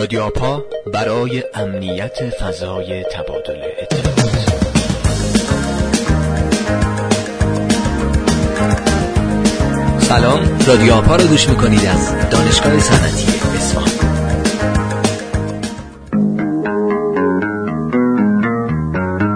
رادیو آپا برای امنیت فضای تبادل اطلاعات. سلام رادیو رو گوش می‌کنید از دانشگاه صنعتی اصفهان.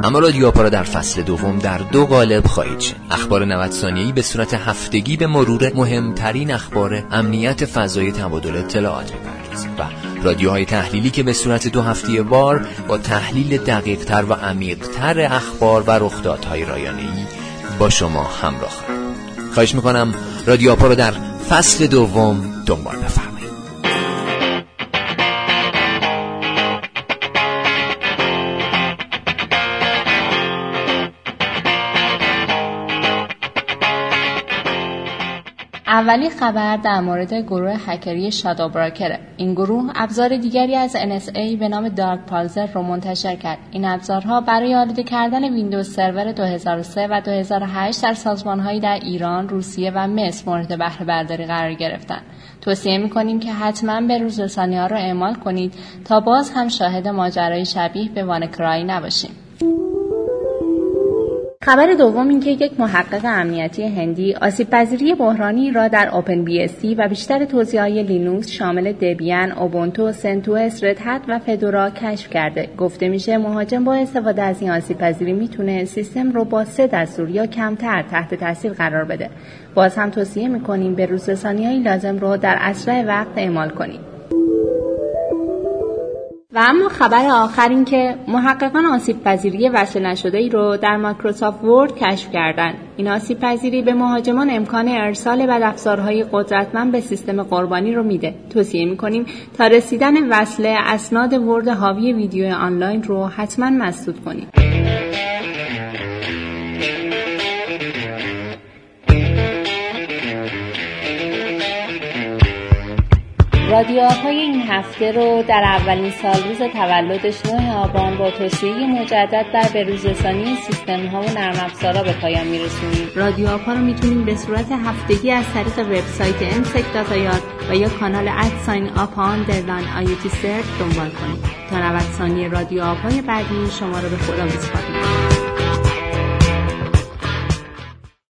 اما رادیو آپا را در فصل دوم در دو قالب خواهید شد اخبار 90 ثانیه‌ای به صورت هفتگی به مرور مهمترین اخبار امنیت فضای تبادل اطلاعات می‌پردازیم و رادیوهای تحلیلی که به صورت دو هفته بار با تحلیل دقیقتر و عمیقتر اخبار و رخدادهای رایانه‌ای با شما همراه خواهش می‌کنم رادیو آپا رو در فصل دوم دنبال بفرمایید. اولی خبر در مورد گروه هکری شادو براکره این گروه ابزار دیگری از NSA به نام دارک پالزر رو منتشر کرد این ابزارها برای آلوده کردن ویندوز سرور 2003 و 2008 در سازمانهایی در ایران، روسیه و مصر مورد بهره برداری قرار گرفتند. توصیه می‌کنیم که حتما به روزرسانی ها را اعمال کنید تا باز هم شاهد ماجرای شبیه به وانکرای نباشیم. خبر دوم اینکه یک محقق امنیتی هندی آسیب پذیری بحرانی را در OpenBSD و بیشتر توزیع های لینوکس شامل دبیان، اوبونتو، سنتوس، ردهت و فدورا کشف کرده. گفته میشه مهاجم با استفاده از این آسیب پذیری می‌تونه سیستم رو با سه دستور یا کمتر تحت تاثیر قرار بده. باز هم توصیه می‌کنیم به روزرسانی لازم رو در اسرع وقت اعمال کنید. و اما خبر آخر این که محققان آسیب پذیری وصله نشده ای رو در مایکروسافت ورد کشف کردند. این آسیب پذیری به مهاجمان امکان ارسال بدافزارهای قدرتمند به سیستم قربانی رو میده. توصیه می‌کنیم تا رسیدن وصل اسناد ورد حاوی ویدیو آنلاین رو حتما مسدود کنید. رادیو های این هفته رو در اولین سال روز تولدش 9 آبان با توصیه مجدد در بروزرسانی سیستم ها و نرم افزارها به پایان میرسونیم. رادیو ها رو می‌تونیم به صورت هفتگی از طریق وبسایت امسک و یا کانال ادساین آپ آندرلاین آیوتی سرچ دنبال کنید. تا 90 ثانیه رادیو های بعدی شما رو به خدا بسپاریم